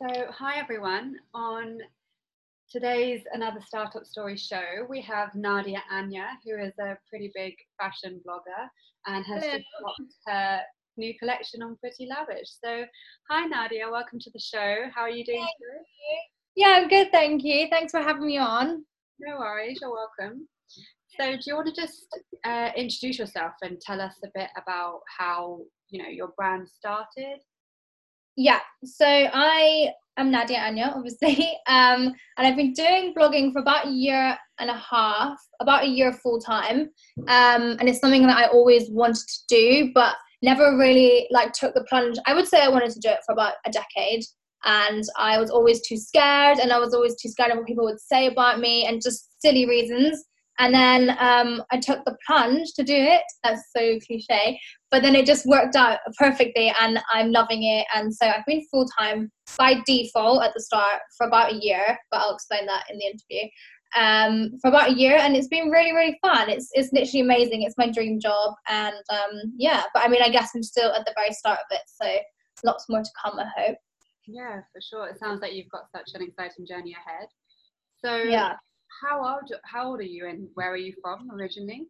So, hi everyone. On today's Another Startup Story show, we have Nadia Anya, who is a pretty big fashion blogger and has Hello. just dropped her new collection on Pretty Lavish. So, hi Nadia, welcome to the show. How are you doing today? Yeah, I'm good, thank you. Thanks for having me on. No worries, you're welcome. So, do you want to just uh, introduce yourself and tell us a bit about how you know your brand started? Yeah, so I am Nadia Anya, obviously, um, and I've been doing blogging for about a year and a half, about a year full time, um, and it's something that I always wanted to do, but never really like took the plunge. I would say I wanted to do it for about a decade, and I was always too scared, and I was always too scared of what people would say about me, and just silly reasons. And then um, I took the plunge to do it. That's so cliche, but then it just worked out perfectly, and I'm loving it. And so I've been full time by default at the start for about a year, but I'll explain that in the interview. Um, for about a year, and it's been really, really fun. It's it's literally amazing. It's my dream job, and um, yeah. But I mean, I guess I'm still at the very start of it, so lots more to come. I hope. Yeah, for sure. It sounds like you've got such an exciting journey ahead. So, Yeah. How old how old are you and where are you from originally?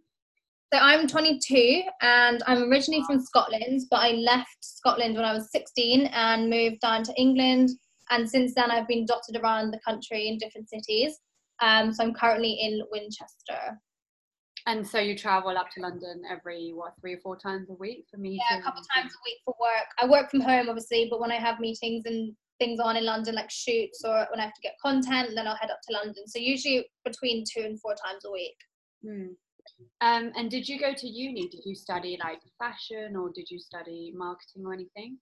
So I'm 22 and I'm originally from Scotland, but I left Scotland when I was 16 and moved down to England. And since then, I've been dotted around the country in different cities. Um, so I'm currently in Winchester. And so you travel up to London every what three or four times a week for meetings? Yeah, a couple times a week for work. I work from home, obviously, but when I have meetings and things on in London, like shoots or when I have to get content, then I'll head up to London. So usually between two and four times a week. Hmm. Um, and did you go to uni? Did you study like fashion or did you study marketing or anything?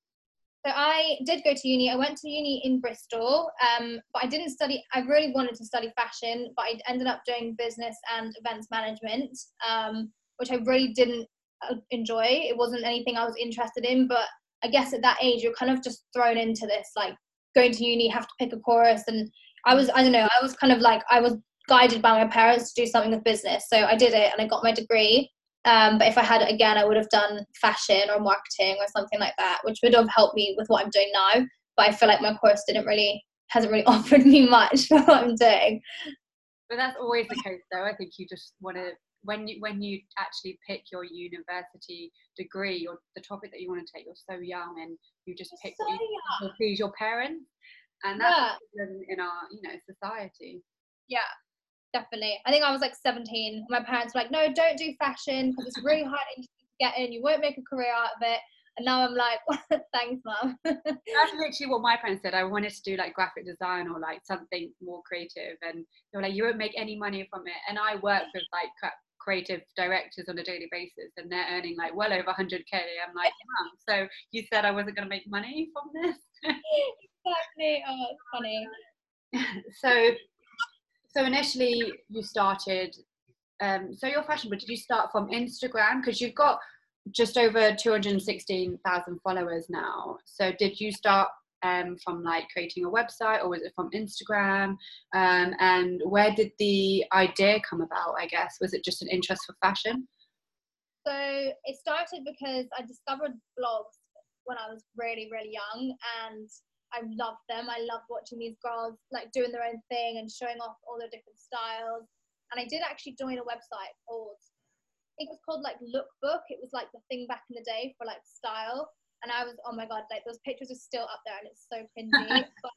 So I did go to uni. I went to uni in Bristol, um, but I didn't study. I really wanted to study fashion, but I ended up doing business and events management, um, which I really didn't uh, enjoy. It wasn't anything I was interested in, but I guess at that age you're kind of just thrown into this, like going to uni, have to pick a course, and I was, I don't know, I was kind of like I was guided by my parents to do something with business, so I did it and I got my degree. Um, but if I had it again, I would have done fashion or marketing or something like that, which would have helped me with what I'm doing now. But I feel like my course didn't really hasn't really offered me much for what I'm doing. But that's always the case, though. I think you just want to when you when you actually pick your university degree or the topic that you want to take. You're so young, and you just pick So what you please your parents, and that's Yeah. in our you know society. Yeah, definitely. I think I was like 17. My parents were like, "No, don't do fashion because it's really hard to get in. You won't make a career out of it." And now I'm like, "Thanks, mum." That's literally what my parents said. I wanted to do like graphic design or like something more creative, and they were like, "You won't make any money from it." And I worked with like creative directors on a daily basis, and they're earning like well over 100k. I'm like, "Mum, so you said I wasn't going to make money from this?" exactly. Oh, it's funny. so, so initially you started. Um, so your fashion, but did you start from Instagram? Because you've got just over 216,000 followers now. So did you start um, from like creating a website or was it from Instagram? Um, and where did the idea come about, I guess? Was it just an interest for fashion? So it started because I discovered blogs when I was really, really young and I loved them. I loved watching these girls like doing their own thing and showing off all their different styles. And I did actually join a website called, I think it was called like Lookbook. It was like the thing back in the day for like style. And I was, oh my God, like those pictures are still up there and it's so cringy. but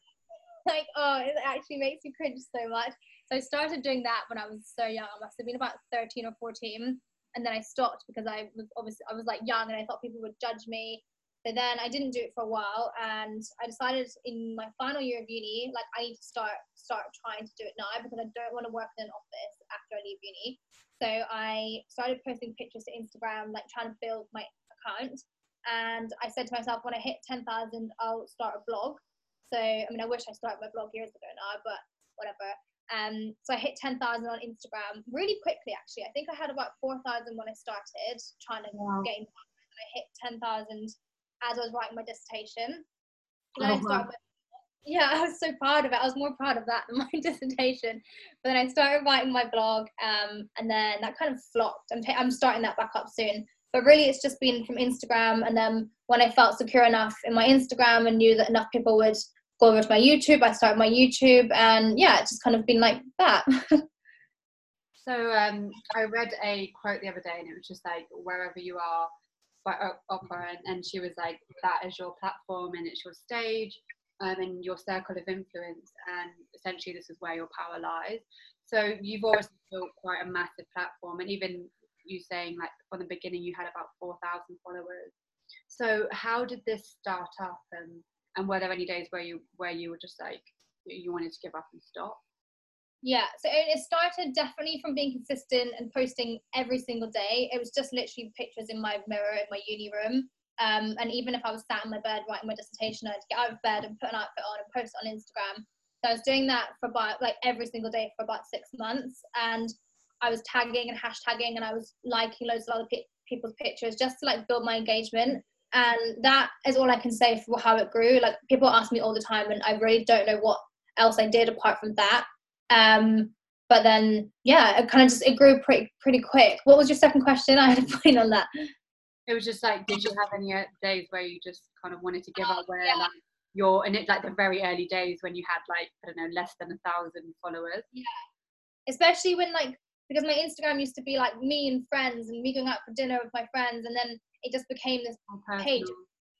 like, oh, it actually makes me cringe so much. So I started doing that when I was so young. I must have been about 13 or 14 and then I stopped because I was obviously I was like young and I thought people would judge me. So then I didn't do it for a while, and I decided in my final year of uni, like I need to start start trying to do it now because I don't want to work in an office after I leave uni. So I started posting pictures to Instagram, like trying to build my account. And I said to myself, when I hit 10,000, I'll start a blog. So I mean, I wish I started my blog years ago now, but whatever. Um, so I hit 10,000 on Instagram really quickly, actually. I think I had about 4,000 when I started trying to Wow. gain. And I hit 10,000 as I was writing my dissertation. Oh, I started my- yeah, I was so proud of it. I was more proud of that than my dissertation. But then I started writing my blog, um, and then that kind of flopped. I'm, ta- I'm starting that back up soon. But really, it's just been from Instagram. And then when I felt secure enough in my Instagram and knew that enough people would go over to my YouTube. I started my YouTube, and yeah, it's just kind of been like that. so um, I read a quote the other day, and it was just like, wherever you are by Oprah, and, and she was like, that is your platform and it's your stage um, and your circle of influence, and essentially this is where your power lies. So you've always built quite a massive platform, and even you saying like from the beginning you had about four thousand followers. So how did this start up, and and were there any days where you where you were just like you wanted to give up and stop? Yeah, so it started definitely from being consistent and posting every single day. It was just literally pictures in my mirror in my uni room. Um, and even if I was sat in my bed writing my dissertation, I'd get out of bed and put an outfit on and post on Instagram. So I was doing that for about like every single day for about six months. And I was tagging and hashtagging and I was liking loads of other pe- people's pictures just to like build my engagement. And that is all I can say for how it grew. Like people ask me all the time, and I really don't know what else I did apart from that. Um, but then, yeah, it kind of just it grew pretty pretty quick. What was your second question? I had a point on that. It was just like, did you have any days where you just kind of wanted to give up? Where yeah. like your and it's like the very early days when you had like I don't know less than a thousand followers. Yeah, especially when like because my Instagram used to be like me and friends and me going out for dinner with my friends, and then it just became this page.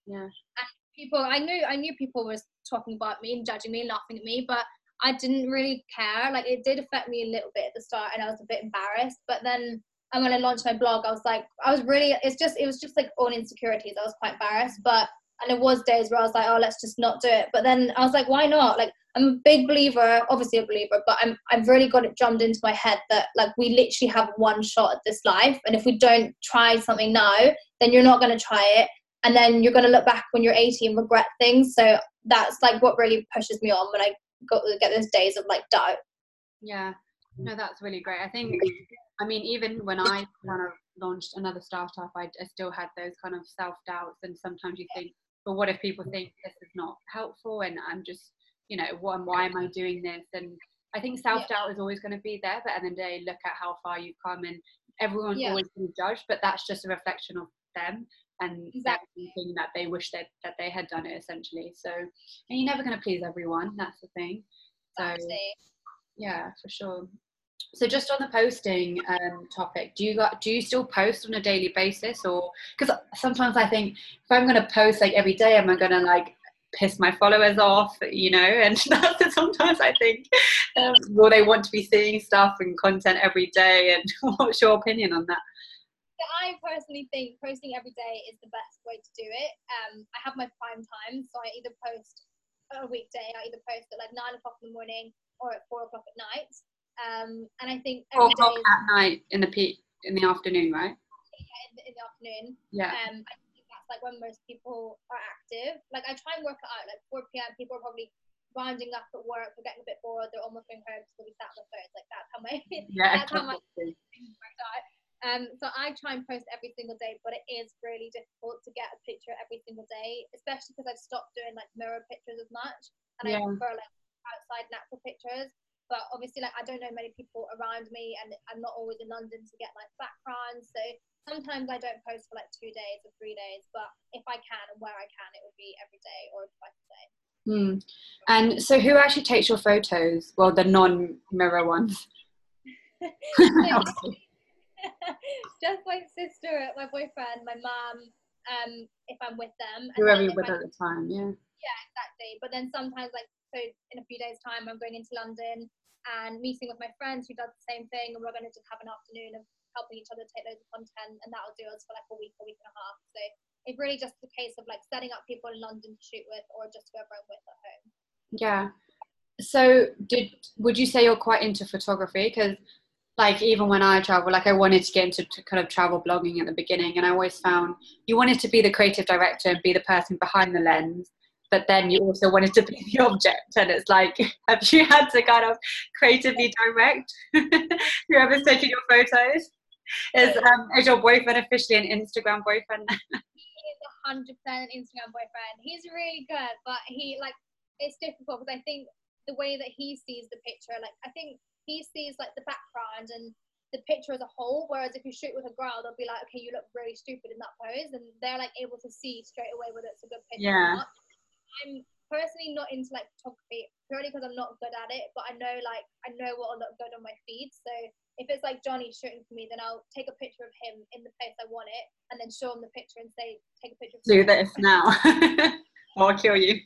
Yeah. And people, I knew, I knew people was talking about me and judging me and laughing at me, but I didn't really care. Like it did affect me a little bit at the start, and I was a bit embarrassed. But then, and when I launched my blog, I was like, I was really. It's just, it was just like all insecurities. I was quite embarrassed, but and it was days where I was like, oh, let's just not do it. But then I was like, why not? Like I'm a big believer, obviously a believer, but I'm I've really got it drummed into my head that like we literally have one shot at this life, and if we don't try something now, then you're not going to try it, and then you're going to look back when you're 80 and regret things. So that's like what really pushes me on when I got get those days of like doubt. Yeah, no, that's really great. I think, I mean, even when I kind of launched another startup, I, I still had those kind of self doubts, and sometimes you think, but what if people think this is not helpful, and I'm just, you know, what, why am I doing this? And I think self doubt yeah. is always going to be there, but at the end of the day, look at how far you've come, and everyone's yeah. always going to judge, but that's just a reflection of them and exactly. thinking that they wish that, that they had done it essentially. So, and you're never going to please everyone. That's the thing. So, exactly. yeah, for sure. So, just on the posting um, topic, do you got do you still post on a daily basis, or because sometimes I think if I'm going to post like every day, am I going to like piss my followers off, you know? And sometimes I think, um, will they want to be seeing stuff and content every day? And what's your opinion on that? I personally think posting every day is the best way to do it. Um, I have my prime time, so I either post a weekday, I either post at like nine o'clock in the morning or at four o'clock at night. Um, and I think four o'clock at night in the peak in the afternoon, right? Yeah, in the, in the afternoon. Yeah. Um, I like when most people are active. Like I try and work it out. Like 4 p.m. People are probably winding up at work, they're getting a bit bored, they're almost going home, so we sat on the phones. Like that's how my yeah, that's how my worked out. Um, so I try and post every single day, but it is really difficult to get a picture every single day, especially because I've stopped doing like mirror pictures as much, and yeah. I prefer like outside natural pictures. But obviously, like I don't know many people around me, and I'm not always in London to get like backgrounds. So sometimes I don't post for like two days or three days. But if I can and where I can, it would be every day or twice a day. Hmm. And so, who actually takes your photos? Well, the non-mirror ones. just my sister, my boyfriend, my mom, um, if I'm with them. Whoever you're with at the time, yeah. Yeah, exactly. But then sometimes, like, so in a few days' time, I'm going into London and meeting with my friends who does the same thing, and we're going to just have an afternoon of helping each other take loads of content, and that'll do us for like a week, a week and a half. So it's really just a case of like setting up people in London to shoot with, or just whoever I'm with at home. Yeah. So, did would you say you're quite into photography? Because like even when I travel, like I wanted to get into kind of travel blogging at the beginning, and I always found you wanted to be the creative director and be the person behind the lens, but then you also wanted to be the object. And it's like, have you had to kind of creatively direct whoever's taking your photos? Is um, is your boyfriend officially an Instagram boyfriend? he is hundred percent an Instagram boyfriend. He's really good, but he like it's difficult because I think the way that he sees the picture, like I think he sees like the background and the picture as a whole. Whereas if you shoot with a girl, they'll be like, okay, you look really stupid in that pose, and they're like able to see straight away whether it's a good picture yeah. I'm personally not into like photography purely because I'm not good at it, but I know like I know what will look good on my feed. So if it's like Johnny shooting for me, then I'll take a picture of him in the place I want it, and then show him the picture and say, "Take a picture." Of Do this now, or I'll kill you.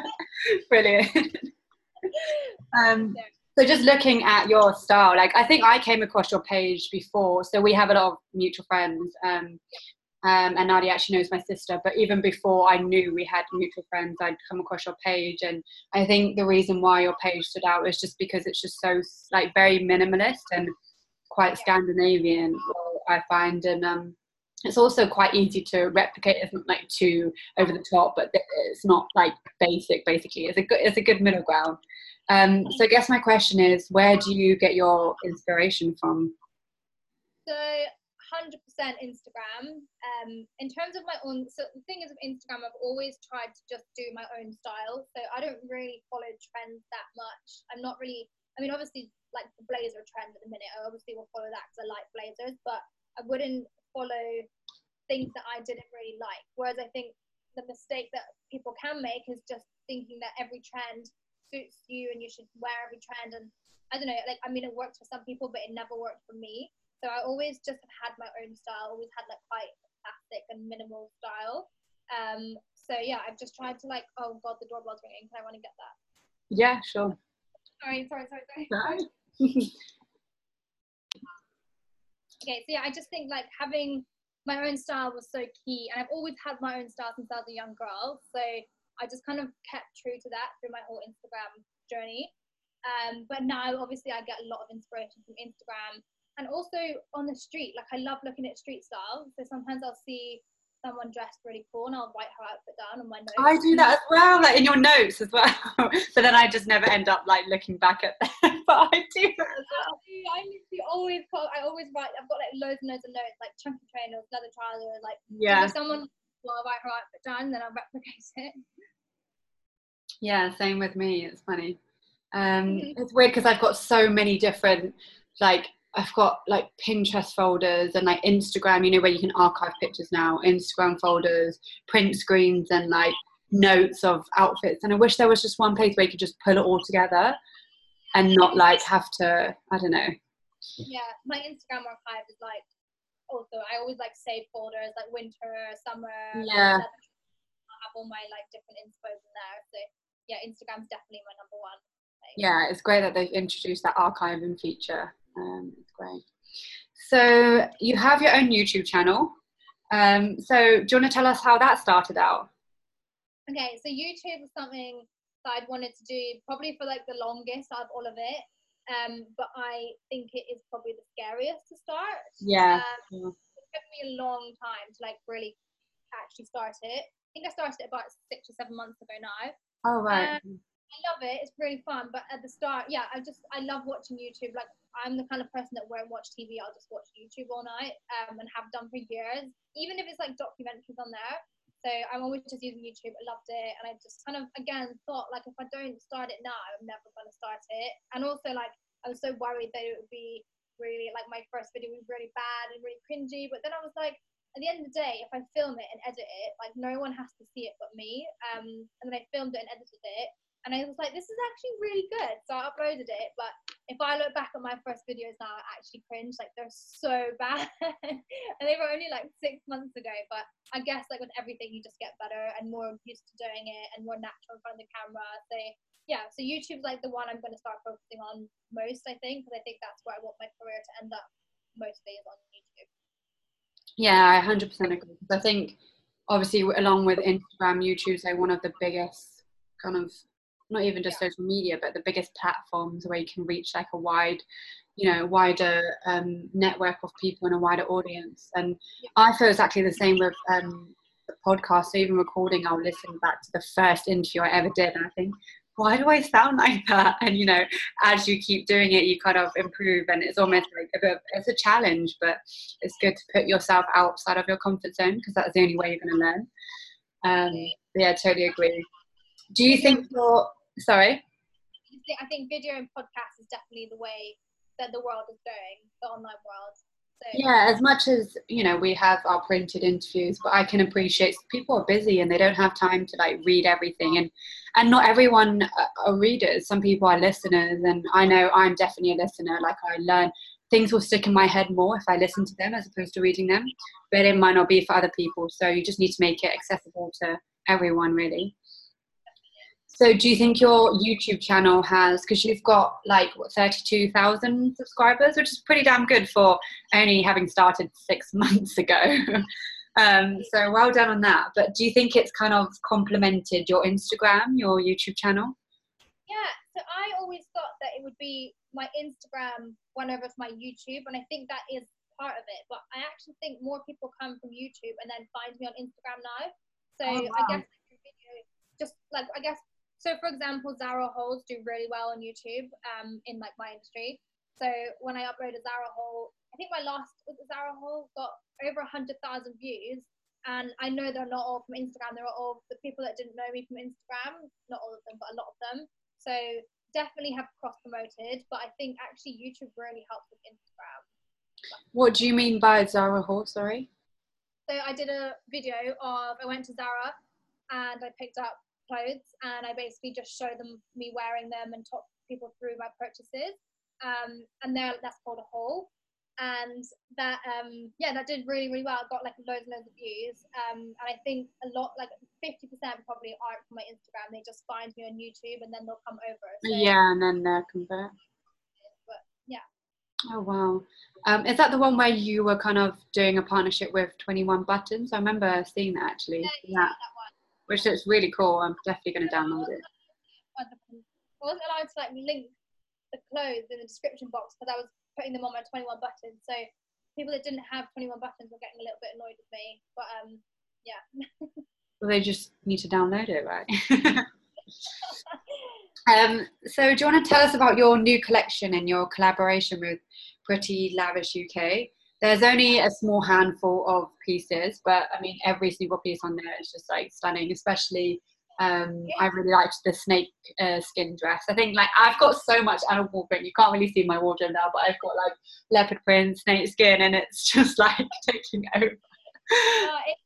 Brilliant. um, so just looking at your style, like I think I came across your page before. So we have a lot of mutual friends. Um, um, and Nadia actually knows my sister. But even before I knew we had mutual friends, I'd come across your page, and I think the reason why your page stood out was just because it's just so like very minimalist and quite Scandinavian. I find, and um, it's also quite easy to replicate. It's not like too over the top, but it's not like basic. Basically, it's a good it's a good middle ground. Um, so I guess my question is, where do you get your inspiration from? So 100% Instagram. Um, in terms of my own, so the thing is with Instagram, I've always tried to just do my own style. So I don't really follow trends that much. I'm not really, I mean, obviously, like the blazer trend at the minute, I obviously will follow that because I like blazers, but I wouldn't follow things that I didn't really like. Whereas I think the mistake that people can make is just thinking that every trend suits you and you should wear every trend. And I don't know, like, I mean, it works for some people, but it never worked for me. So I always just have had my own style, always had like quite classic and minimal style. Um, so yeah, I've just tried to like, oh god, the doorbell's ringing. Can I want to get that? Yeah, sure. Sorry, sorry, sorry, sorry. okay, so yeah, I just think like having my own style was so key, and I've always had my own style since I was a young girl. So I just kind of kept true to that through my whole Instagram journey. Um, but now, obviously, I get a lot of inspiration from Instagram and also on the street. Like, I love looking at street style. So sometimes I'll see someone dressed really cool and I'll write her outfit down on my notes. I do that as well, like in your notes as well. but then I just never end up like looking back at them. but I do that as well. I literally always I always write, I've got like loads and loads of notes, like chunky trainers, leather trousers, like, yeah. if someone will write her outfit down, then I'll replicate it. Yeah, same with me. It's funny. Um, it's weird because I've got so many different, like, I've got like Pinterest folders and like Instagram, you know, where you can archive pictures now, Instagram folders, print screens, and like notes of outfits. And I wish there was just one place where you could just pull it all together and not like have to, I don't know. Yeah, my Instagram archive is like also, I always like save folders like winter, summer. Yeah. I have all my like different inspos in there. So yeah, Instagram's definitely my number one. Yeah, it's great that they've introduced that archiving feature. Um, it's great. So you have your own YouTube channel. Um, so do you want to tell us how that started out? Okay, so YouTube was something that I'd wanted to do probably for like the longest out of all of it. Um, but I think it is probably the scariest to start. Yeah. Um, it took me a long time to like really actually start it. I think I started it about six or seven months ago now. Oh right. Um, I love it. It's really fun. But at the start, yeah, I just I love watching YouTube. Like I'm the kind of person that won't watch TV. I'll just watch YouTube all night um, and have done for years. Even if it's like documentaries on there. So I'm always just using YouTube. I loved it, and I just kind of again thought like if I don't start it now, I'm never gonna start it. And also like I was so worried that it would be really like my first video was really bad and really cringy. But then I was like, at the end of the day, if I film it and edit it, like no one has to see it but me. Um, and then I filmed it and edited it, and I was like, this is actually really good. So I uploaded it. But if I look back at my first videos now, I actually cringe. Like they're so bad. and they were only like six months ago. But I guess like with everything, you just get better and more used to doing it and more natural in front of the camera. So yeah, so YouTube's like the one I'm going to start focusing on most, I think, because I think that's where I want my career to end up mostly is on YouTube. Yeah, I 100% agree. I think obviously along with Instagram, YouTube's like one of the biggest kind of not even just yeah. social media, but the biggest platforms where you can reach like a wide, you know, wider um, network of people and a wider audience. And yeah. I feel exactly the same with um, the podcast. So even recording, I'll listen back to the first interview I ever did, and I think, why do I sound like that? And you know, as you keep doing it, you kind of improve, and it's almost like a bit, it's a challenge, but it's good to put yourself outside of your comfort zone because that's the only way you're going to learn. Um, yeah, totally agree. Do you think you're sorry? I think video and podcast is definitely the way that the world is going, the online world. So, Yeah, as much as you know, we have our printed interviews, but I can appreciate people are busy and they don't have time to like read everything, and and not everyone are- are readers. Some people are listeners, and I know I'm definitely a listener. Like I learn things will stick in my head more if I listen to them as opposed to reading them, but it might not be for other people. So you just need to make it accessible to everyone, really. So do you think your YouTube channel has because you've got like what thirty-two thousand subscribers, which is pretty damn good for only having started six months ago. um, so well done on that. But do you think it's kind of complemented your Instagram, your YouTube channel? Yeah, so I always thought that it would be my Instagram went over to my YouTube, and I think that is part of it. But I actually think more people come from YouTube and then find me on Instagram now. So Oh, I guess like, just like I guess so. For example, Zara hauls do really well on YouTube um, in like my industry. So when I uploaded Zara haul, I think my last was Zara haul got over a hundred thousand views. And I know they're not all from Instagram. They're all the people that didn't know me from Instagram. Not all of them, but a lot of them. So definitely have cross promoted, but I think actually YouTube really helps with Instagram. What do you mean by Zara haul? Sorry. So I did a video of I went to Zara and I picked up clothes and I basically just show them me wearing them and talk people through my purchases. Um, and there that's called a haul. And that um yeah, that did really, really well. It got like loads and loads of views. Um and I think a lot like fifty percent probably aren't from my Instagram. They just find me on YouTube and then they'll come over. So, Yeah, and then uh, convert. But yeah. Oh wow. Um, is that the one where you were kind of doing a partnership with Twenty One Buttons? I remember seeing that actually. Yeah, Yeah, yeah. Which looks really cool. I'm definitely going to download it. I wasn't allowed to like link the clothes in the description box because I was putting them on my 21 buttons. So people that didn't have 21 buttons were getting a little bit annoyed with me. But um, yeah. Well, they just need to download it, right? um, so, do you want to tell us about your new collection and your collaboration with Pretty Lavish UK? There's only a small handful of pieces, but I mean, every single piece on there is just like stunning. Especially, um, I really liked the snake uh, skin dress. I think like I've got so much animal print. You can't really see my wardrobe now, but I've got like leopard print, snake skin, and it's just like taking over. It,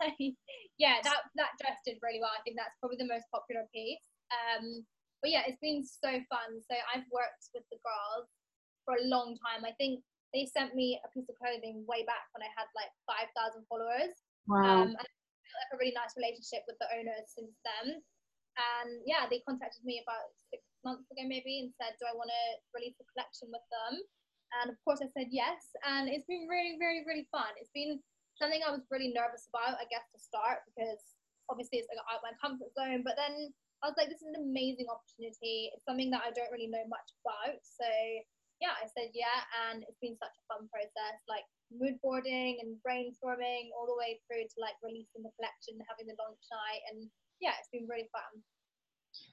yeah, that that dress did really well. I think that's probably the most popular piece. Um, but yeah, it's been so fun. So I've worked with the girls for a long time. I think they sent me a piece of clothing way back when I had like 5,000 followers. Wow. Um, and I built like a really nice relationship with the owners since then. And yeah, they contacted me about six months ago maybe and said, Do I want to release a collection with them? And of course I said yes. And it's been really, really, really fun. It's been something I was really nervous about, I guess, to start because obviously it's like out of my comfort zone. But then I was like, this is an amazing opportunity. It's something that I don't really know much about. So yeah, I said yeah, and it's been such a fun process, like mood boarding and brainstorming all the way through to like releasing the collection, having the launch night, and yeah, it's been really fun.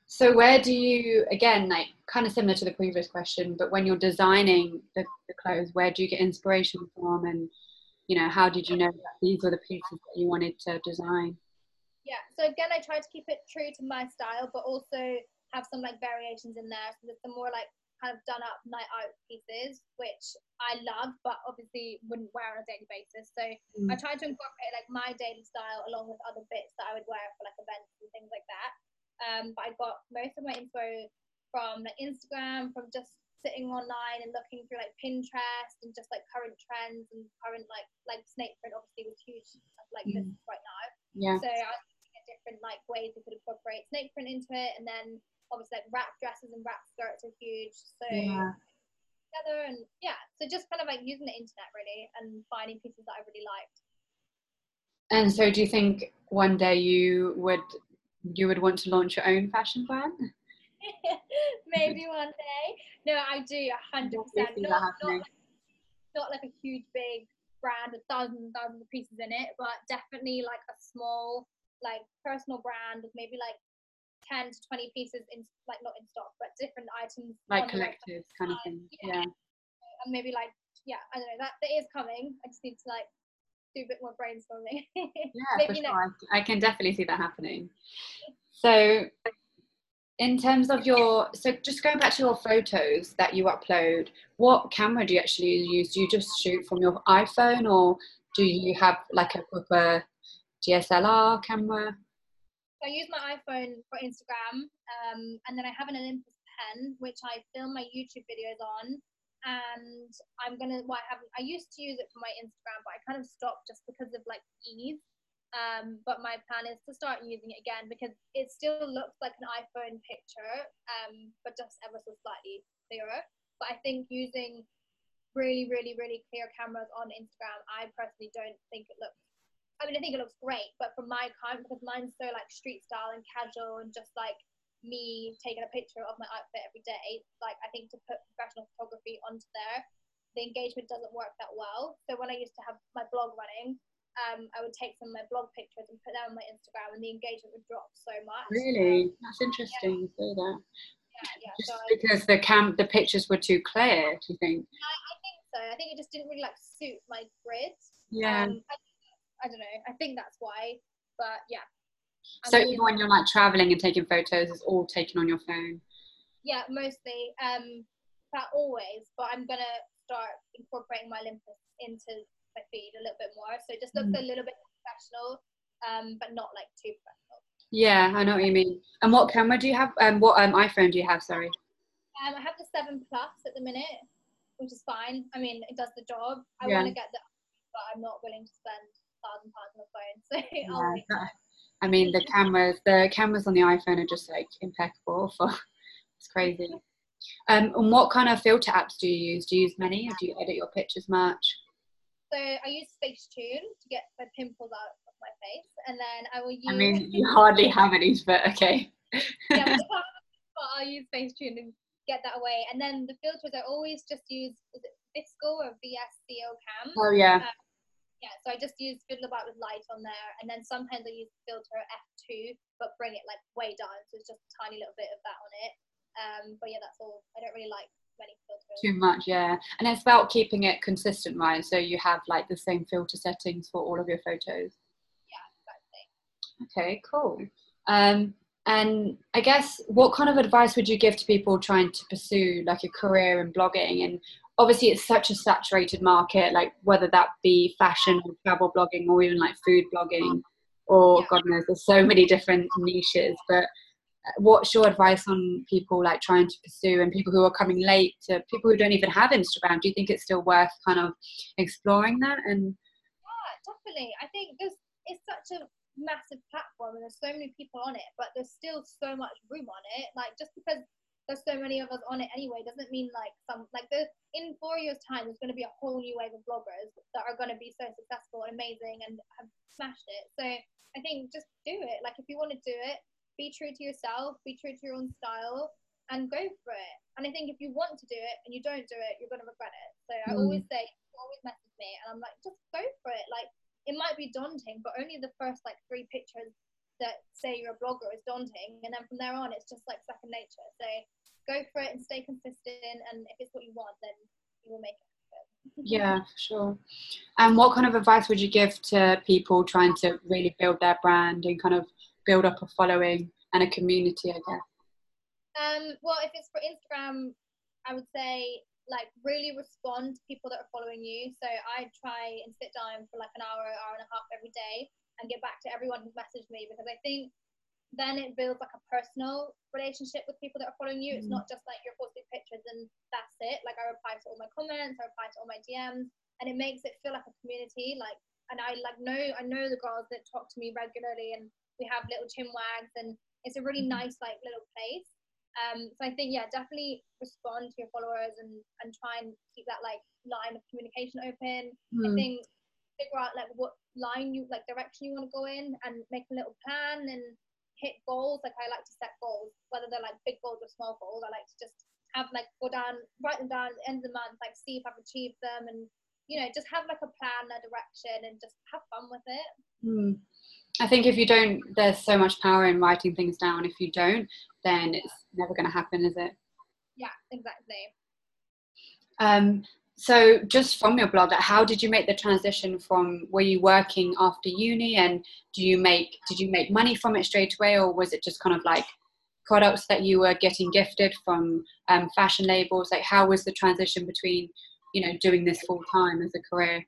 So where do you again like kind of similar to the previous question, but when you're designing the, the clothes, where do you get inspiration from and you know, how did you know that these were the pieces that you wanted to design? Yeah, so again, I try to keep it true to my style, but also have some like variations in there. So there's some more like kind of done up night out pieces, which I love, but obviously wouldn't wear on a daily basis. So Mm. I tried to incorporate like my daily style along with other bits that I would wear for like events and things like that. Um, but I got most of my info from like Instagram, from just sitting online and looking through like Pinterest and just like current trends and current like like snake print obviously was huge like this Mm. right now. Yeah. So I was looking at different like ways we could incorporate snake print into it, and then obviously like wrap dresses and wrap skirts are huge. So Yeah. together and yeah, so just kind of like using the internet really and finding pieces that I really liked. And so do you think one day you would you would want to launch your own fashion brand? Maybe one day. No, I do a hundred percent. Not, not, like, not like a huge big brand with thousands and thousands of pieces in it, but definitely like a small like personal brand with maybe like 10 to 20 pieces in like not in stock but different items Like the kind of thing. Yeah. Yeah. and maybe like yeah i don't know that, that is coming i just need to like do a bit more brainstorming Yeah, for maybe next sure. I I can definitely see that happening. So in terms of your so just going back to your photos that you upload what camera do you actually use do you just shoot from your iphone or do you have like a proper dslr camera i use my iphone for instagram um, and then i have an olympus pen which i film my youtube videos on and i'm gonna well i haven't i used to use it for my instagram but i kind of stopped just because of like ease um, but my plan is to start using it again because it still looks like an iPhone picture, um, but just ever so slightly clearer. But I think using really, really, really clear cameras on Instagram, I personally don't think it looks. I mean, I think it looks great, but from my account, because mine's so like street style and casual and just like me taking a picture of my outfit every day, like I think to put professional photography onto there, the engagement doesn't work that well. So when I used to have my blog running, um, I would take some of my blog pictures and put them on my Instagram, and the engagement would drop so much. Really, um, that's interesting. Yeah. that. Yeah, yeah. Just so because I, the cam, the pictures were too clear. Do you think? I, I, think so. I think it just didn't really like suit my grid. Yeah. Um, I, I, don't know. I think that's why. But yeah. So even when you're like traveling and taking photos, it's all taken on your phone. Yeah, mostly. Um, not always, but I'm gonna start incorporating my Olympus into my feed a little bit more. So it just looks mm. a little bit professional, um, but not like too professional. Yeah, I know what you mean. And what camera do you have? Um, what um, iPhone do you have? Sorry. Um, I have the seven plus at the minute, which is fine. I mean, it does the job. I yeah. want to get the, but I'm not willing to spend thousand on a phone. So yeah, I mean, the cameras, the cameras on the iPhone are just like impeccable. For it's crazy. Um, and what kind of filter apps do you use? Do you use many, or do you edit your pictures much? So I use Facetune to get my pimples out of my face, and then I will use. I mean, you hardly have any, but okay. yeah, but I'll use Facetune and get that away. And then the filters, I always just use is it VSCO or VSCO Cam. Oh yeah. Um, yeah, so I just use Fiddle About with light on there, and then sometimes I use filter F2, but bring it like way down, so it's just a tiny little bit of that on it. Um, but yeah, that's all. I don't really like many filters. Too much, yeah. And it's about keeping it consistent, right? So you have like the same filter settings for all of your photos. Yeah, exactly. Okay, cool. Um, and I guess what kind of advice would you give to people trying to pursue like a career in blogging? And obviously, it's such a saturated market, like whether that be fashion or travel blogging or even like food blogging or. God knows, there's so many different niches. But uh, what's your advice on people like trying to pursue and people who are coming late to people who don't even have Instagram? Do you think it's still worth kind of exploring that? And yeah, definitely. I think there's it's such a massive platform and there's so many people on it, but there's still so much room on it. Like just because there's so many of us on it anyway doesn't mean like some like the in four years time there's going to be a whole new wave of bloggers that are going to be so successful and amazing and have smashed it so i think just do it like if you want to do it be true to yourself, be true to your own style, and go for it. And I think if you want to do it and you don't do it, you're going to regret it. So I mm. always say, always message me, and I'm like, just go for it. Like it might be daunting, but only the first like three pictures that say you're a blogger is daunting, and then from there on, it's just like second nature. So go for it and stay consistent. And if it's what you want, then you will make it. yeah, sure. And what kind of advice would you give to people trying to really build their brand and kind of build up a following and a community, I guess? Um, well, if it's for Instagram, I would say like really respond to people that are following you. So I try and sit down for like an hour, hour and a half every day and get back to everyone who's messaged me because I think then it builds like a personal relationship with people that are following you. It's not just like you're posting pictures and that's it. Like I reply to all my comments, I reply to all my DMs, and it makes it feel like a community. Like, and I like know I know the girls that talk to me regularly and we have little chin wags and it's a really mm-hmm. nice like little place um, so I think yeah definitely respond to your followers and and try and keep that like line of communication open mm. I think figure out like what line you like direction you want to go in and make a little plan and hit goals like I like to set goals whether they're like big goals or small goals I like to just have like go down write them down at the end of the month like see if I've achieved them and you know just have like a plan a direction and just have fun with it mm. I think if you don't, there's so much power in writing things down. If you don't, then it's never going to happen, is it? Yeah, exactly. Um, so, just from your blog, how did you make the transition from? Were you working after uni, and do you make did you make money from it straight away, or was it just kind of like products that you were getting gifted from um, fashion labels? Like, how was the transition between, you know, doing this full time as a career?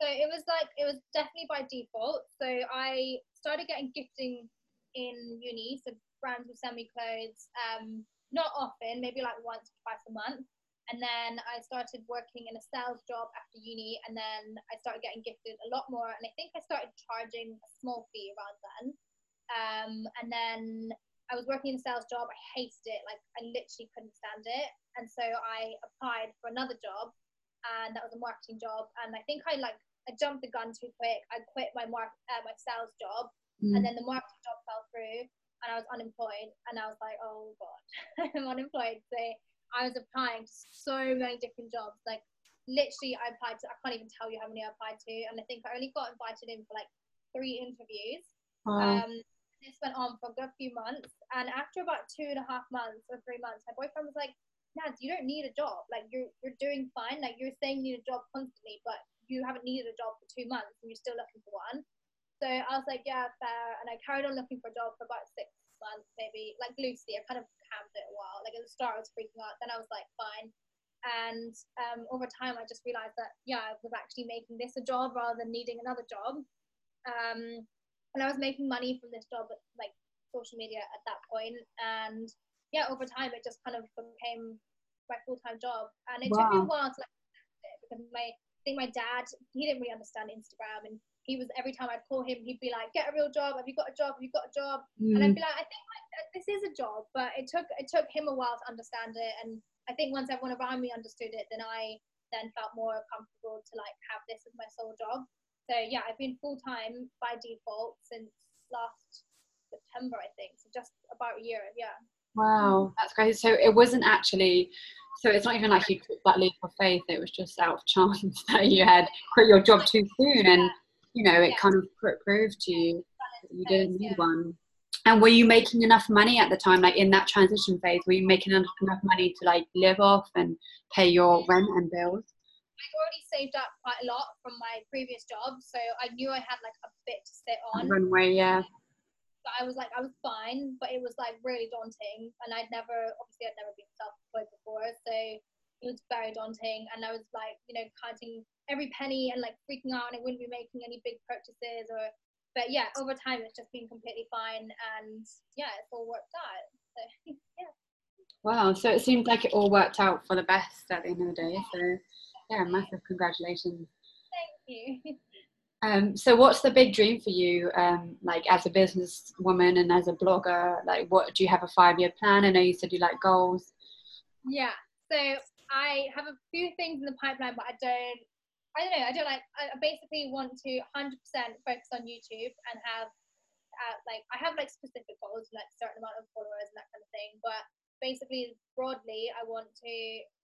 So it was like it was definitely by default. So I started getting gifting in uni. So brands would send me clothes, um, not often, maybe like once twice a month. And then I started working in a sales job after uni, and then I started getting gifted a lot more. And I think I started charging a small fee around then. Um, and then I was working in a sales job. I hated it. Like I literally couldn't stand it. And so I applied for another job, and that was a marketing job. And I think I like I jumped the gun too quick. I quit my mark uh, my sales job, mm. and then the marketing job fell through, and I was unemployed. And I was like, oh god, I'm unemployed. So I was applying to so many different jobs. Like literally, I applied to. I can't even tell you how many I applied to, and I think I only got invited in for like three interviews. Wow. Um, this went on for a good few months, and after about two and a half months or three months, my boyfriend was like, "Nads, you don't need a job. Like you're you're doing fine. Like you're saying you need a job constantly, but you haven't needed a job for two months, and you're still looking for one." So I was like, "Yeah, fair," and I carried on looking for a job for about six months, maybe like loosely. I kind of camped it a while. Like at the start, I was freaking out. Then I was like, fine. And um, over time, I just realized that yeah, I was actually making this a job rather than needing another job. Um, and I was making money from this job, like social media at that point. And yeah, over time, it just kind of became my full time job. And it wow. took me a while to like because my I think my dad he didn't really understand Instagram and he was every time I'd call him, he'd be like, "Get a real job. Have you got a job? Have you got a job?" Mm. And I'd mm. be like, "I think like, this is a job," but it took it took him a while to understand it. And I think once everyone around me understood it, then I then felt more comfortable to like have this as my sole job. So yeah, I've been full time by default since last September, I think. So just about a year. Yeah. Wow, that's great. So it wasn't actually. So it's not even like you took that leap of faith. It was just out of chance that you had quit your job too soon, and you know, it yeah. kind of proved to you that you didn't need one. And were you making enough money at the time, like in that transition phase? Were you making enough, enough money to like live off and pay your rent and bills? I'd already saved up quite a lot from my previous job, so I knew I had like a bit to sit on. Runway, yeah. But I was like, I was fine, but it was like really daunting, and I'd never, obviously, I'd never been self-employed before, so it was very daunting, and I was like, you know, counting every penny and like freaking out and I wouldn't be making any big purchases or but yeah, over time it's just been completely fine and yeah, it's all worked out. So yeah. Wow, so it seems like it all worked out for the best at the end of the day. So yeah, massive congratulations. Thank you. Um, so what's the big dream for you, um, like as a businesswoman and as a blogger? Like, what do you have a five-year plan? I know you said you like goals. Yeah, so I have a few things in the pipeline, but I don't I don't know. I don't like. I basically want to 100% focus on YouTube and have uh, like I have like specific goals, like certain amount of followers and that kind of thing. But basically, broadly, I want to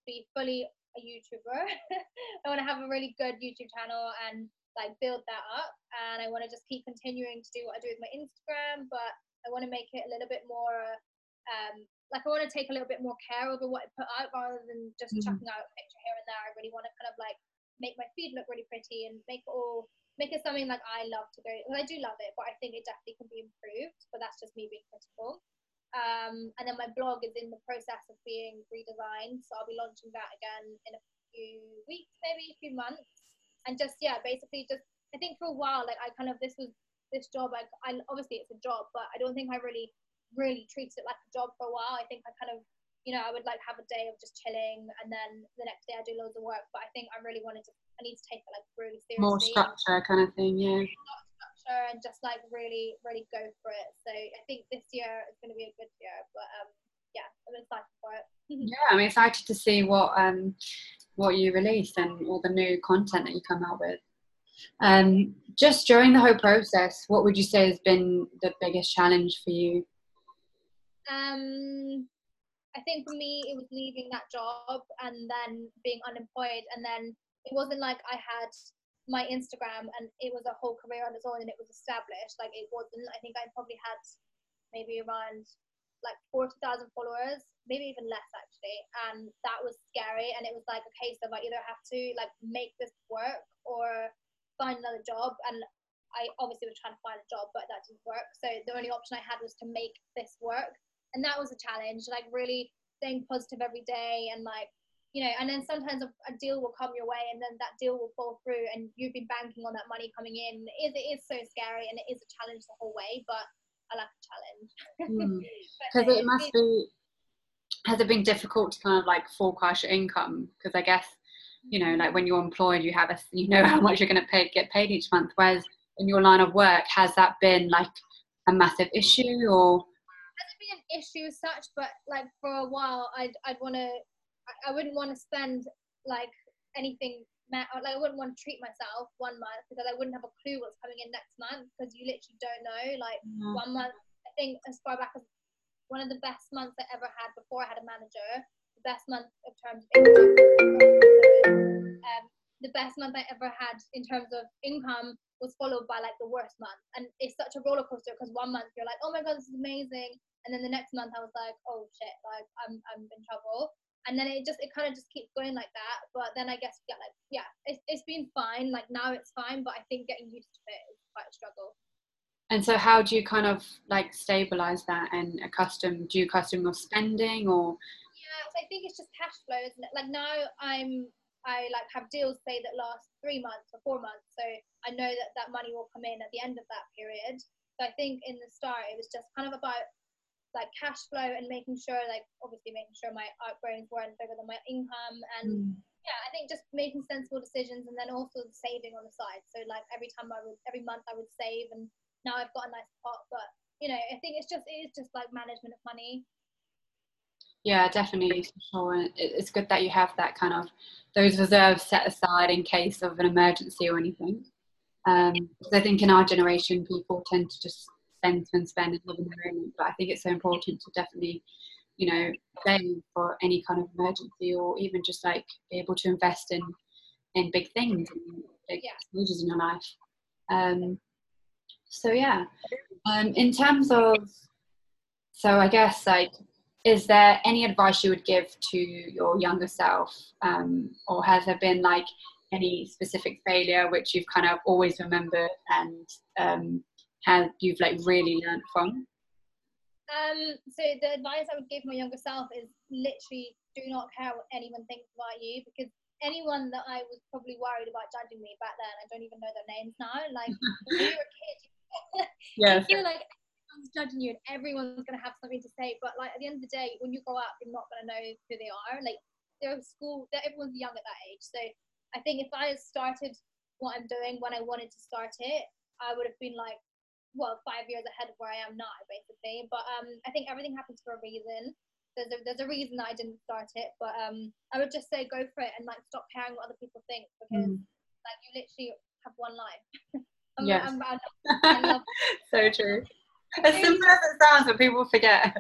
be fully a YouTuber. I want to have a really good YouTube channel and like build that up. And I want to just keep continuing to do what I do with my Instagram, but I want to make it a little bit more. Um, like I want to take a little bit more care over what I put out rather than just mm-hmm. chucking out a picture here and there. I really want to kind of like make my feed look really pretty and make it all make it something like I love to go. Well, I do love it, but I think it definitely can be improved. But that's just me being critical. Um, and then my blog is in the process of being redesigned, so I'll be launching that again in a few weeks, maybe a few months. And just yeah, basically just I think for a while, like I kind of this was this job. I, I obviously it's a job, but I don't think I really really treated it like a job for a while. I think I kind of you know, I would like have a day of just chilling and then the next day I do loads of work. But I think I really wanted to, I need to take it like really seriously. More structure kind of thing, yeah. Structure and just like really, really go for it. So I think this year is going to be a good year. But um, yeah, I'm excited for it. yeah, I'm excited to see what um what you release and all the new content that you come out with. Um, just during the whole process, what would you say has been the biggest challenge for you? Um, I think for me, it was leaving that job and then being unemployed. And then it wasn't like I had my Instagram and it was a whole career on its own and it was established. Like it wasn't. I think I probably had maybe around like 40,000 followers, maybe even less actually. And that was scary. And it was like case of I either have to like make this work or find another job. And I obviously was trying to find a job, but that didn't work. So the only option I had was to make this work and that was a challenge. Like really staying positive every day and like you know, and then sometimes a, a, deal will come your way and then that deal will fall through and you've been banking on that money coming in. It is, it is so scary and it is a challenge the whole way, but I like a challenge. Because mm. it must be, has it been difficult to kind of like forecast your income? Because I guess, you know, like when you're employed, you have a, you know how much you're going to pay, get paid each month. Whereas in your line of work, has that been like a massive issue or? Hasn't been an issue as such, but like for a while, I'd, I'd want to I, wouldn't want to spend like anything like I wouldn't want to treat myself one month because I wouldn't have a clue what's coming in next month because you literally don't know. Like mm-hmm. one month, I think as far back as one of the best months I ever had before I had a manager, the best month in terms of income, um, the best month I ever had in terms of income was followed by like the worst month, and it's such a roller coaster because one month you're like, oh my god, this is amazing, and then the next month I was like, oh shit, like I'm I'm in trouble. And then it just it kind of just keeps going like that. But then i guess yeah like yeah it's, it's been fine. Like now it's fine but i think getting used to it is quite a struggle. And so how do you kind of like stabilize that and accustom do you accustom your spending or? Yeah so i think it's just cash flow isn't it? Like now i'm i like have deals say that last three months or four months so i know that that money will come in at the end of that period. So i think in the start it was just kind of about like cash flow and making sure like obviously making sure my outgoings weren't bigger than my income and mm. yeah i think just making sensible decisions and then also saving on the side. So like every time i would every month i would save and now i've got a nice pot but you know i think it's just it is just like management of money yeah definitely sure it's good that you have that kind of those reserves set aside in case of an emergency or anything um, because I think in our generation people tend to just spend and spend and live in the moment. But I think it's so important to definitely, you know, save for any kind of emergency or even just like be able to invest in in big things and big changes in your life. Um, so yeah, um, in terms of, so I guess like, is there any advice you would give to your younger self, um, or has there been like any specific failure which you've kind of always remembered and um, have you've like really learned from? Um, so the advice I would give my younger self is literally do not care what anyone thinks about you because anyone that I was probably worried about judging me back then, I don't even know their names now. Like when you were a kid, yes. you feel like everyone's judging you and everyone's gonna have something to say. But like at the end of the day, when you grow up, you're not gonna know who they are. Like they're school, they're, everyone's young at that age. So I think if I had started what I'm doing when I wanted to start it, I would have been like well five years ahead of where I am now basically. But um, I think everything happens for a reason. There's a there's a reason that I didn't start it, but um, I would just say go for it and like stop caring what other people think because mm. like you literally have one life. I'm, yes. I'm, I'm, I love so true. As simple as it sounds, but people forget.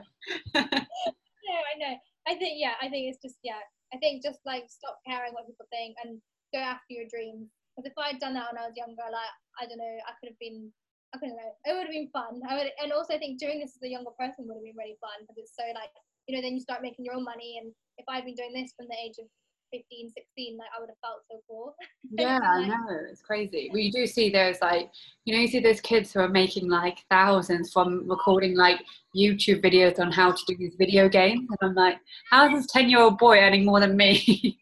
no, I know. I think yeah. I think it's just yeah. I think just like stop caring what people think and go after your dreams. Because if I had done that when I was younger, like I don't know, I could have been I don't know. It would have been fun. I would, and also I think doing this as a younger person would have been really fun because it's so like you know then you start making your own money and if I'd been doing this from the age of 15, 16, like I would have felt so cool. yeah, I know. It's crazy. We do see those like, you know, you see those kids who are making like thousands from recording like YouTube videos on how to do these video games. And I'm like, how is this 10 year old boy earning more than me?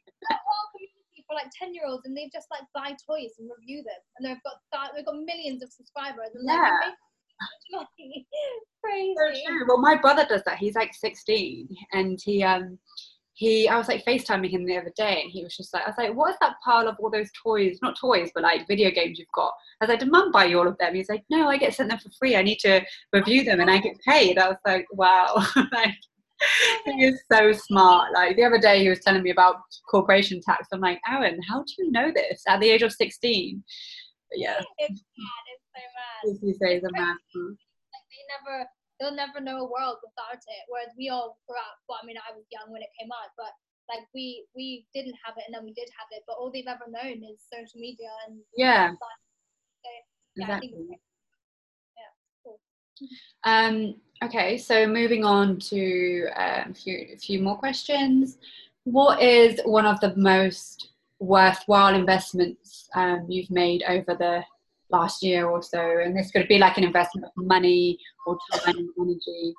for like 10 year olds and they just like buy toys and review them and they've got they've got millions of subscribers and yeah. like crazy so true. well my brother does that he's like 16 and he um he I was like FaceTiming him the other day and he was just like I was like what is that pile of all those toys not toys but like video games you've got I was like did mum buy you all of them he's like no I get sent them for free I need to review them and I get paid I was like wow like he is so smart. Like the other day, he was telling me about corporation tax. I'm like, Aaron, how do you know this at the age of 16? But yeah, it's mad. It's so mad. As you say, a mad. Like they never, they'll never know a world without it. Whereas we all grew up. Well, I mean, I was young when it came out, but like we we didn't have it, and then we did have it. But all they've ever known is social media and yeah. So, yeah, exactly. yeah, cool. Um, Okay, so moving on to um, a, few, a few more questions. What is one of the most worthwhile investments um, you've made over the last year or so? And this could be like an investment of money or time and energy.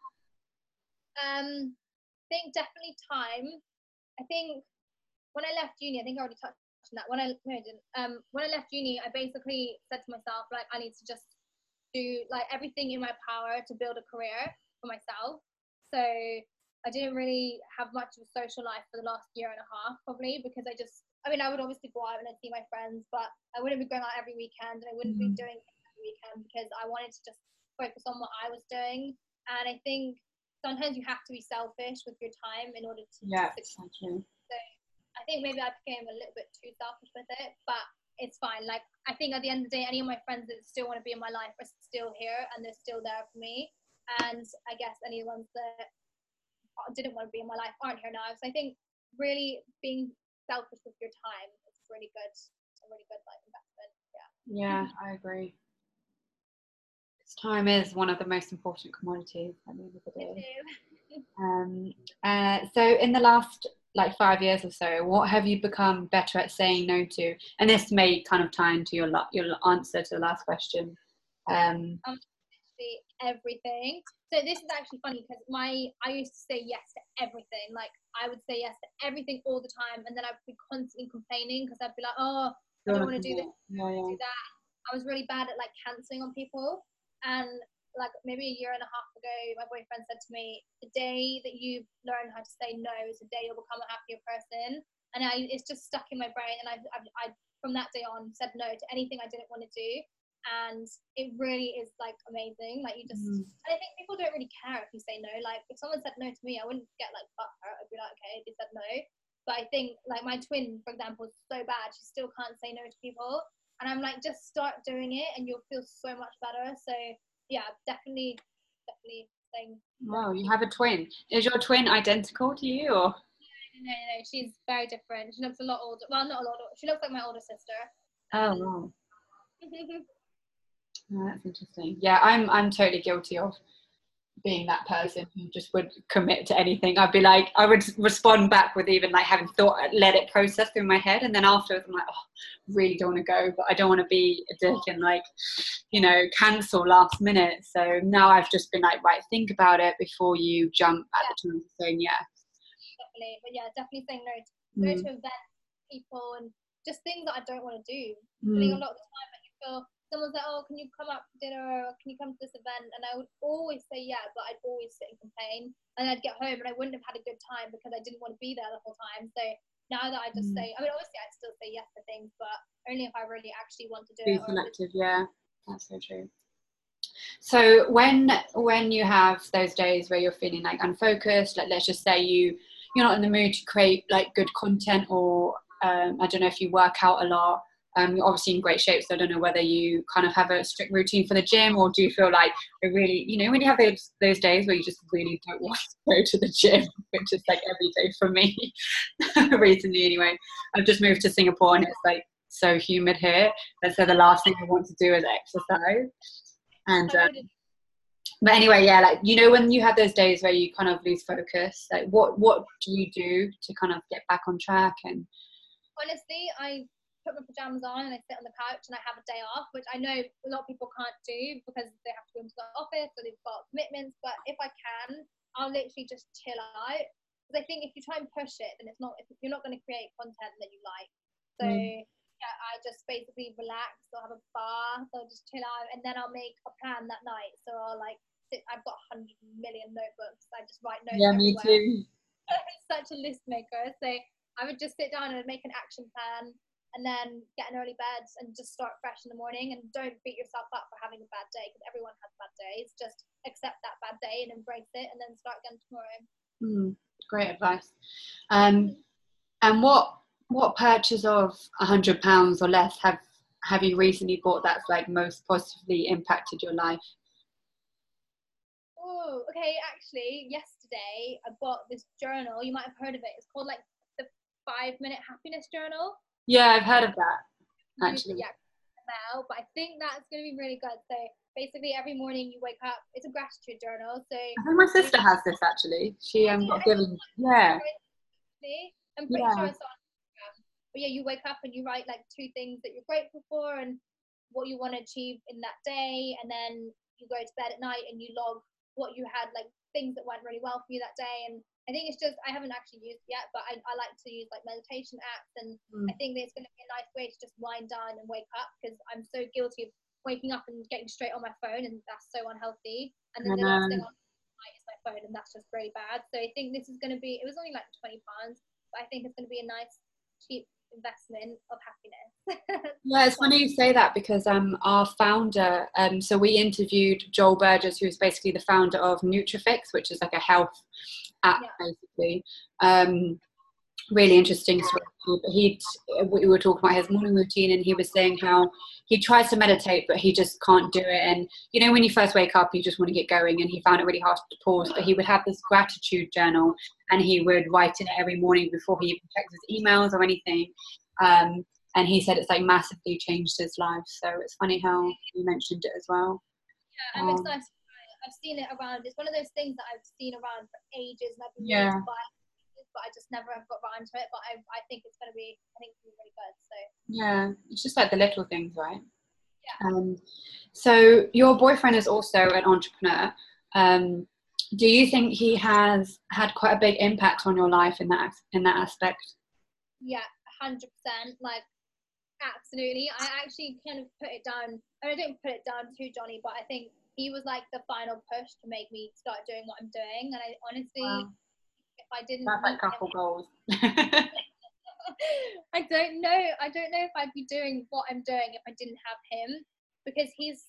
Um, I think definitely time. I think when I left uni, I think I already touched on that. When I no, I didn't. Um, when I left uni, I basically said to myself like I need to just do like everything in my power to build a career for myself. So I didn't really have much of a social life for the last year and a half, probably because I just. I mean, I would obviously go out and I'd see my friends, but I wouldn't be going out every weekend and I wouldn't mm. be doing it every weekend because I wanted to just focus on what I was doing. And I think sometimes you have to be selfish with your time in order to yeah, succeed. So I think maybe I became a little bit too selfish with it, but it's fine. Like I think at the end of the day, any of my friends that still want to be in my life are still here and they're still there for me. And I guess any ones that didn't want to be in my life aren't here now. So I think really being selfish with your time. It's really good, a really good like investment. Yeah. Yeah, I agree. Time is one of the most important commodities at the end of the day. um, uh, so, in the last like five years or so, what have you become better at saying no to? And this may kind of tie into your your answer to the last question. Um, um everything. So this is actually funny because my I used to say yes to everything. Like I would say yes to everything all the time, and then I'd be constantly complaining because I'd be like, oh, I don't want to do this, yeah, yeah. do that. I was really bad at like canceling on people, and like maybe a year and a half ago, my boyfriend said to me, "The day that you learn how to say no is the day you'll become a happier person." And I, it's just stuck in my brain, and I, I, I from that day on said no to anything I didn't want to do and it really is like amazing. Like you just, mm. and I think people don't really care if you say no. Like if someone said no to me, I wouldn't get like her. I'd be like, okay, they said no. But I think like my twin, for example, is so bad. She still can't say no to people, and I'm like, just start doing it, and you'll feel so much better. So yeah, definitely, definitely saying. Wow, you have a twin. Is your twin identical to you, or? No, no, no, she's very different. She looks a lot older. Well, not a lot. Older. She looks like my older sister. Oh wow. Oh, that's interesting. Yeah, I'm I'm totally guilty of being that person who just would commit to anything. I'd be like, I would respond back with even like having thought, let it process through my head, and then afterwards I'm like, oh, really don't want to go, but I don't want to be a dick and like, you know, cancel last minute. So now I've just been like, right, think about it before you jump at yeah. the time of saying yes. Definitely, but yeah, definitely saying no to, mm. to events, people, and just things that I don't want to do. Mm. I think a lot of the time that you feel someone's like, oh, can you come up for dinner or can you come to this event? And I would always say yeah, but I'd always sit and complain. And I'd get home and I wouldn't have had a good time because I didn't want to be there the whole time. So now that I just mm. say, I mean, obviously I'd still say yes to things, but only if I really actually want to do be it. Be selective, yeah. That's so true. So when when you have those days where you're feeling like unfocused, like let's just say you you're not in the mood to create like good content or um, I don't know if you work out a lot um, you're obviously in great shape, so I don't know whether you kind of have a strict routine for the gym or do you feel like it really, you know, when you have those those days where you just really don't want to go to the gym, which is like every day for me recently anyway. I've just moved to Singapore and it's like so humid here, and so the last thing I want to do is exercise. And um, but anyway, yeah, like you know, when you have those days where you kind of lose focus, like what what do you do to kind of get back on track and honestly i put my pajamas on and I sit on the couch and I have a day off, which I know a lot of people can't do because they have to go into the office or they've got commitments. But if I can, I'll literally just chill out. Because I think if you try and push it, then it's not you're not going to create content that you like. So mm. yeah, I just basically relax. I'll have a bath. I'll just chill out, and then I'll make a plan that night. So I'll like sit. I've got hundred million notebooks. I just write notes. Yeah, everywhere. me too. Such a list maker. So I would just sit down and make an action plan and then get an early bed and just start fresh in the morning. And don't beat yourself up for having a bad day because everyone has bad days. Just accept that bad day and embrace it and then start again tomorrow. Mm, great advice. Um, and what what purchase of a hundred pounds or less have have you recently bought that's like most positively impacted your life? Oh okay actually yesterday i bought this journal. You might have heard of it. It's called like the five minute happiness journal yeah, I've heard of that actually. Yeah, now, but I think that's going to be really good. So basically, every morning you wake up. It's a gratitude journal. So I think my sister has this actually. She um got given. Yeah. I'm pretty yeah. sure it's on Instagram. But yeah, you wake up and you write like two things that you're grateful for and what you want to achieve in that day, and then you go to bed at night and you log what you had like things that went really well for you that day and I think it's just I haven't actually used it yet, but I, I like to use like meditation apps, and mm. I think it's going to be a nice way to just wind down and wake up because I'm so guilty of waking up and getting straight on my phone, and that's so unhealthy. And then the last thing on night is my phone, and that's just really bad. So I think this is going to be. It was only like twenty pounds, but I think it's going to be a nice cheap investment of happiness. yeah, it's funny you say that because um, our founder, um, so we interviewed Joel Burgess, who's basically the founder of Nutrifix, which is like a health app, yeah. basically. Um, really interesting story. He, we were talking about his morning routine, and he was saying how he tries to meditate, but he just can't do it. And you know, when you first wake up, you just want to get going, and he found it really hard to pause. But he would have this gratitude journal, and he would write in it every morning before he even checks his emails or anything. Um, and he said it's like massively changed his life. So it's funny how you mentioned it as well. Yeah, I'm um, excited. I've seen it around. It's one of those things that I've seen around for ages, and I've been yeah. But I just never have got around to it. But I, I think it's going to be, I think it's going to be really good. So yeah, it's just like the little things, right? Yeah. Um, so your boyfriend is also an entrepreneur. Um, do you think he has had quite a big impact on your life in that in that aspect? Yeah, hundred percent. Like absolutely. I actually kind of put it down. I didn't put it down to Johnny, but I think he was like the final push to make me start doing what I'm doing. And I honestly, wow. If I didn't, that's like couple goals. I don't know. I don't know if I'd be doing what I'm doing if I didn't have him, because he's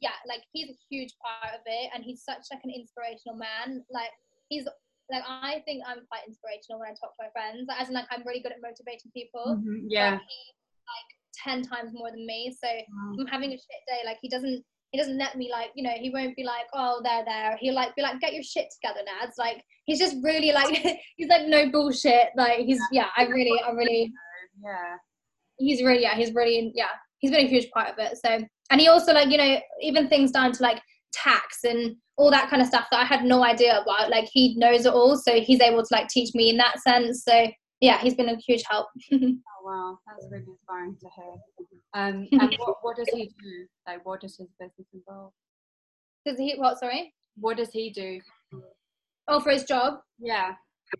yeah, like he's a huge part of it, and he's such like an inspirational man. Like he's like I think I'm quite inspirational when I talk to my friends, as in like I'm really good at motivating people. Mm-hmm, yeah. He, like ten times more than me, so wow. I'm having a shit day. Like he doesn't he doesn't let me like you know he won't be like oh there there. He'll like be like get your shit together nads. Like he's just really like he's like no bullshit. Like he's yeah. i really i really yeah. He's really yeah he's really yeah he's been a huge part of it so and he also like you know even things down to like tax and all that kind of stuff that i had no idea about like he knows it all so he's able to like teach me in that sense so yeah he's been a huge help oh wow that's really inspiring to hear um, and what, what does he do? Like, what does his business involve? Does he what? Sorry. What does he do? Oh, for his job. Yeah.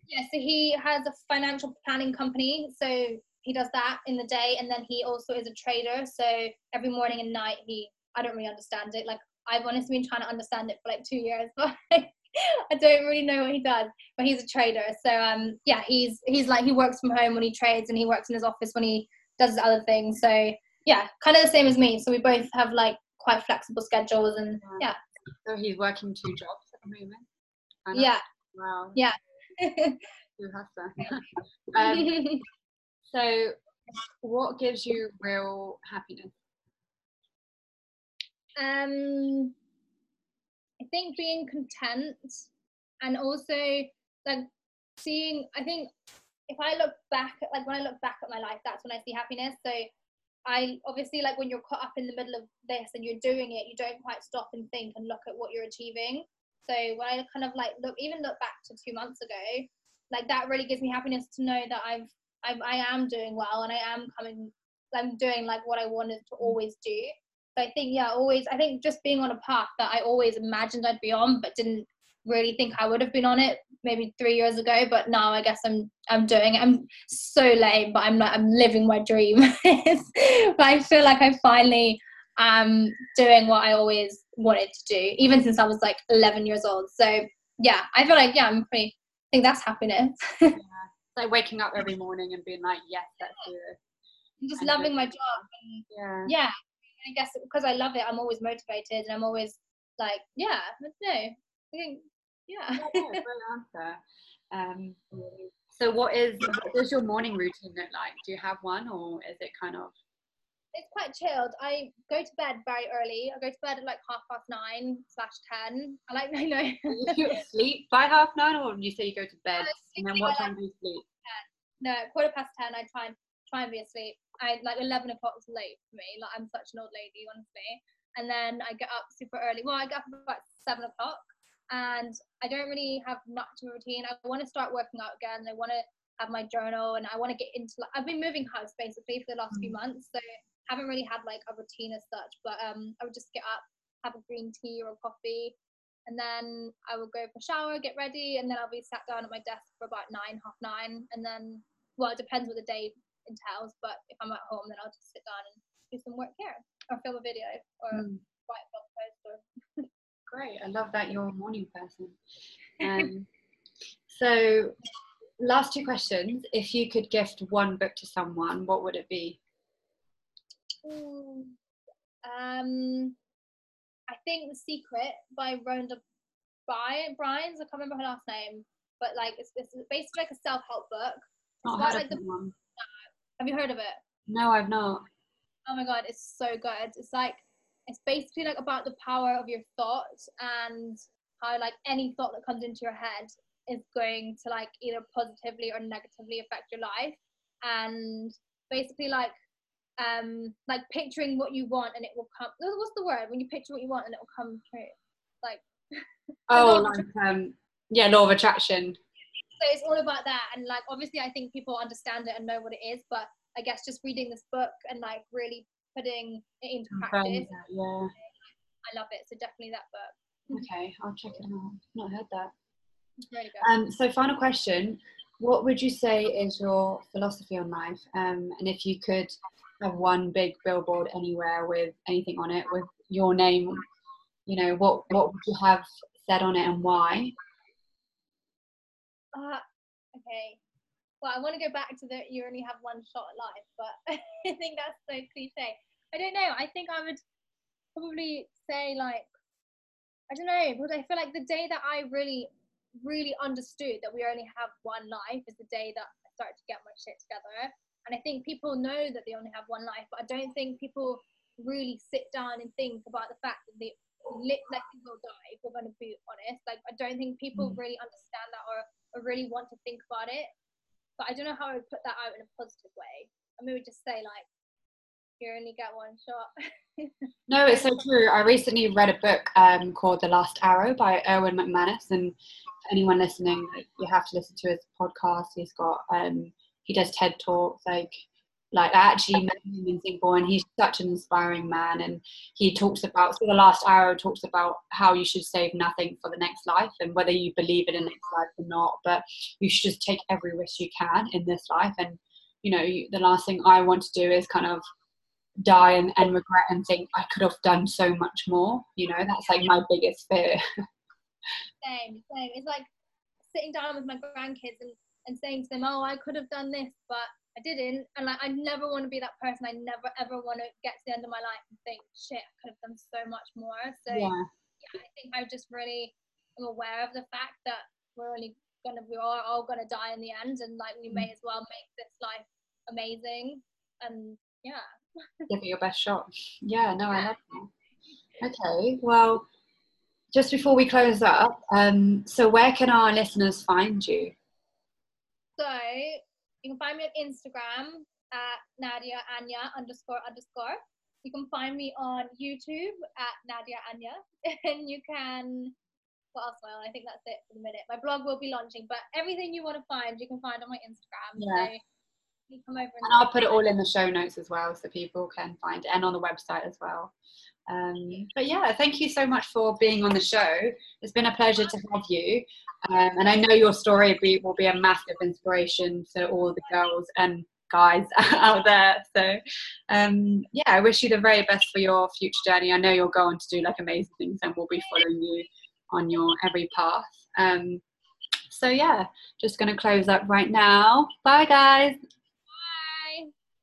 Yeah. So he has a financial planning company. So he does that in the day, and then he also is a trader. So every morning and night, he I don't really understand it. Like I've honestly been trying to understand it for like two years, but I don't really know what he does. But he's a trader. So um, yeah, he's he's like he works from home when he trades, and he works in his office when he does other things. So yeah, kind of the same as me. So we both have like quite flexible schedules and yeah. So he's working two jobs at the moment. Yeah. Wow. Yeah. you have to. um, so, what gives you real happiness? Um, I think being content and also like seeing. I think if I look back, like when I look back at my life, that's when I see happiness. So I obviously like when you're caught up in the middle of this and you're doing it, you don't quite stop and think and look at what you're achieving. So when I kind of like look, even look back to two months ago, like that really gives me happiness to know that I've, I've I am doing well and I am coming, I'm doing like what I wanted to always do. I think yeah, always I think just being on a path that I always imagined I'd be on, but didn't really think I would have been on it maybe three years ago, but now I guess I'm I'm doing it. I'm so lame, but I'm like I'm living my dream. but I feel like I finally am doing what I always wanted to do, even since I was like 11 years old. So yeah, I feel like yeah, I'm pretty. I think that's happiness. yeah. Like waking up every morning and being like, yes, let's it. I'm just and loving my job. And, yeah. Yeah. I guess because I love it, I'm always motivated and I'm always like, yeah, no, I think yeah. yeah answer. Um, so, what is what does your morning routine look like? Do you have one, or is it kind of? It's quite chilled. I go to bed very early. I go to bed at like half past nine slash ten. I like I know. you sleep by half nine, or you say you go to bed, and then what time do you sleep? No, quarter past ten. I try and try and be asleep. I like eleven o'clock is late for me. Like I'm such an old lady, honestly. And then I get up super early. Well, I get up about seven o'clock and I don't really have much of a routine. I want to start working out again. I want to have my journal and I want to get into like I've been moving house basically for the last mm. few months, so haven't really had like a routine as such. But um, I would just get up, have a green tea or a coffee, and then I will go for a shower, get ready, and then I'll be sat down at my desk for about nine, half nine, and then well, it depends what the day entails. But if I'm at home, then I'll just sit down and do some work here, or film a video, or mm. write a blog post. Or Great, I love that you're a morning person. Um, so, last two questions. If you could gift one book to someone, what would it be? Ooh, um, I think The Secret by Rhonda Byrnes. I can't remember her last name, but like it's, it's basically like a self help book. Not about, like the, one. Have you heard of it? No, I've not. Oh my god, it's so good. It's like it's basically like about the power of your thoughts and how like any thought that comes into your head is going to like either positively or negatively affect your life and basically like um like picturing what you want and it will come what's the word when you picture what you want and it will come true like oh like um yeah law of attraction so it's all about that. And like obviously i think people understand it and know what it is but i guess just reading this book and like really putting it into practice yeah. I love it. So definitely that book. Okay i'll check it out. Not heard that. Um so final question. What would you say is your philosophy on life? Um and if you could have one big billboard anywhere with anything on it with your name, you know, what what would you have said on it and why? Uh, okay. Well, I want to go back to the you only have one shot at life, but I think that's so cliche. I don't know. I think I would probably say like I don't know, because I feel like the day that I really, really understood that we only have one life is the day that I started to get my shit together. And I think people know that they only have one life, but I don't think people really sit down and think about the fact that they let people die, if we're going to be honest. Like, I don't think people mm. really understand that or really want to think about it. But I don't know how I would put that out in a positive way. I mean, we just say, like, you only get one shot. no, it's so true. I recently read a book um, called The Last Arrow by Erwin McManus, and anyone listening, you have to listen to his podcast. He's got um, he does TED talks, like like I actually met him in Singapore and he's such an inspiring man and he talks about so the last arrow talks about how you should save nothing for the next life and whether you believe in a next life or not but you should just take every risk you can in this life and you know the last thing I want to do is kind of die and, and regret and think I could have done so much more you know that's like my biggest fear. Same same. It's like sitting down with my grandkids and and saying to them, "Oh, I could have done this, but I didn't," and like I never want to be that person. I never ever want to get to the end of my life and think, "Shit, I could have done so much more." So yeah, yeah I think I just really am aware of the fact that we're only gonna we are all gonna die in the end, and like we may mm. as well make this life amazing. And yeah, give it your best shot. Yeah, no, I love that. Okay, well just before we close up, um, so where can our listeners find you? So you can find me on Instagram at Nadia Anya underscore underscore. You can find me on YouTube at Nadia Anya, and you can. What else? Well, I think that's it for the minute. My blog will be launching, but everything you want to find, you can find on my Instagram. Yeah. So come over and, and I'll put it all in the show notes as well, so people can find it, and on the website as well. Um, but yeah, thank you so much for being on the show. It's been a pleasure to have you. Um, and I know your story will be a massive inspiration to all the girls and guys out there. So um, yeah, I wish you the very best for your future journey. I know you'll go on to do like amazing things and we'll be following you on your every path. Um, so yeah, just going to close up right now. Bye guys.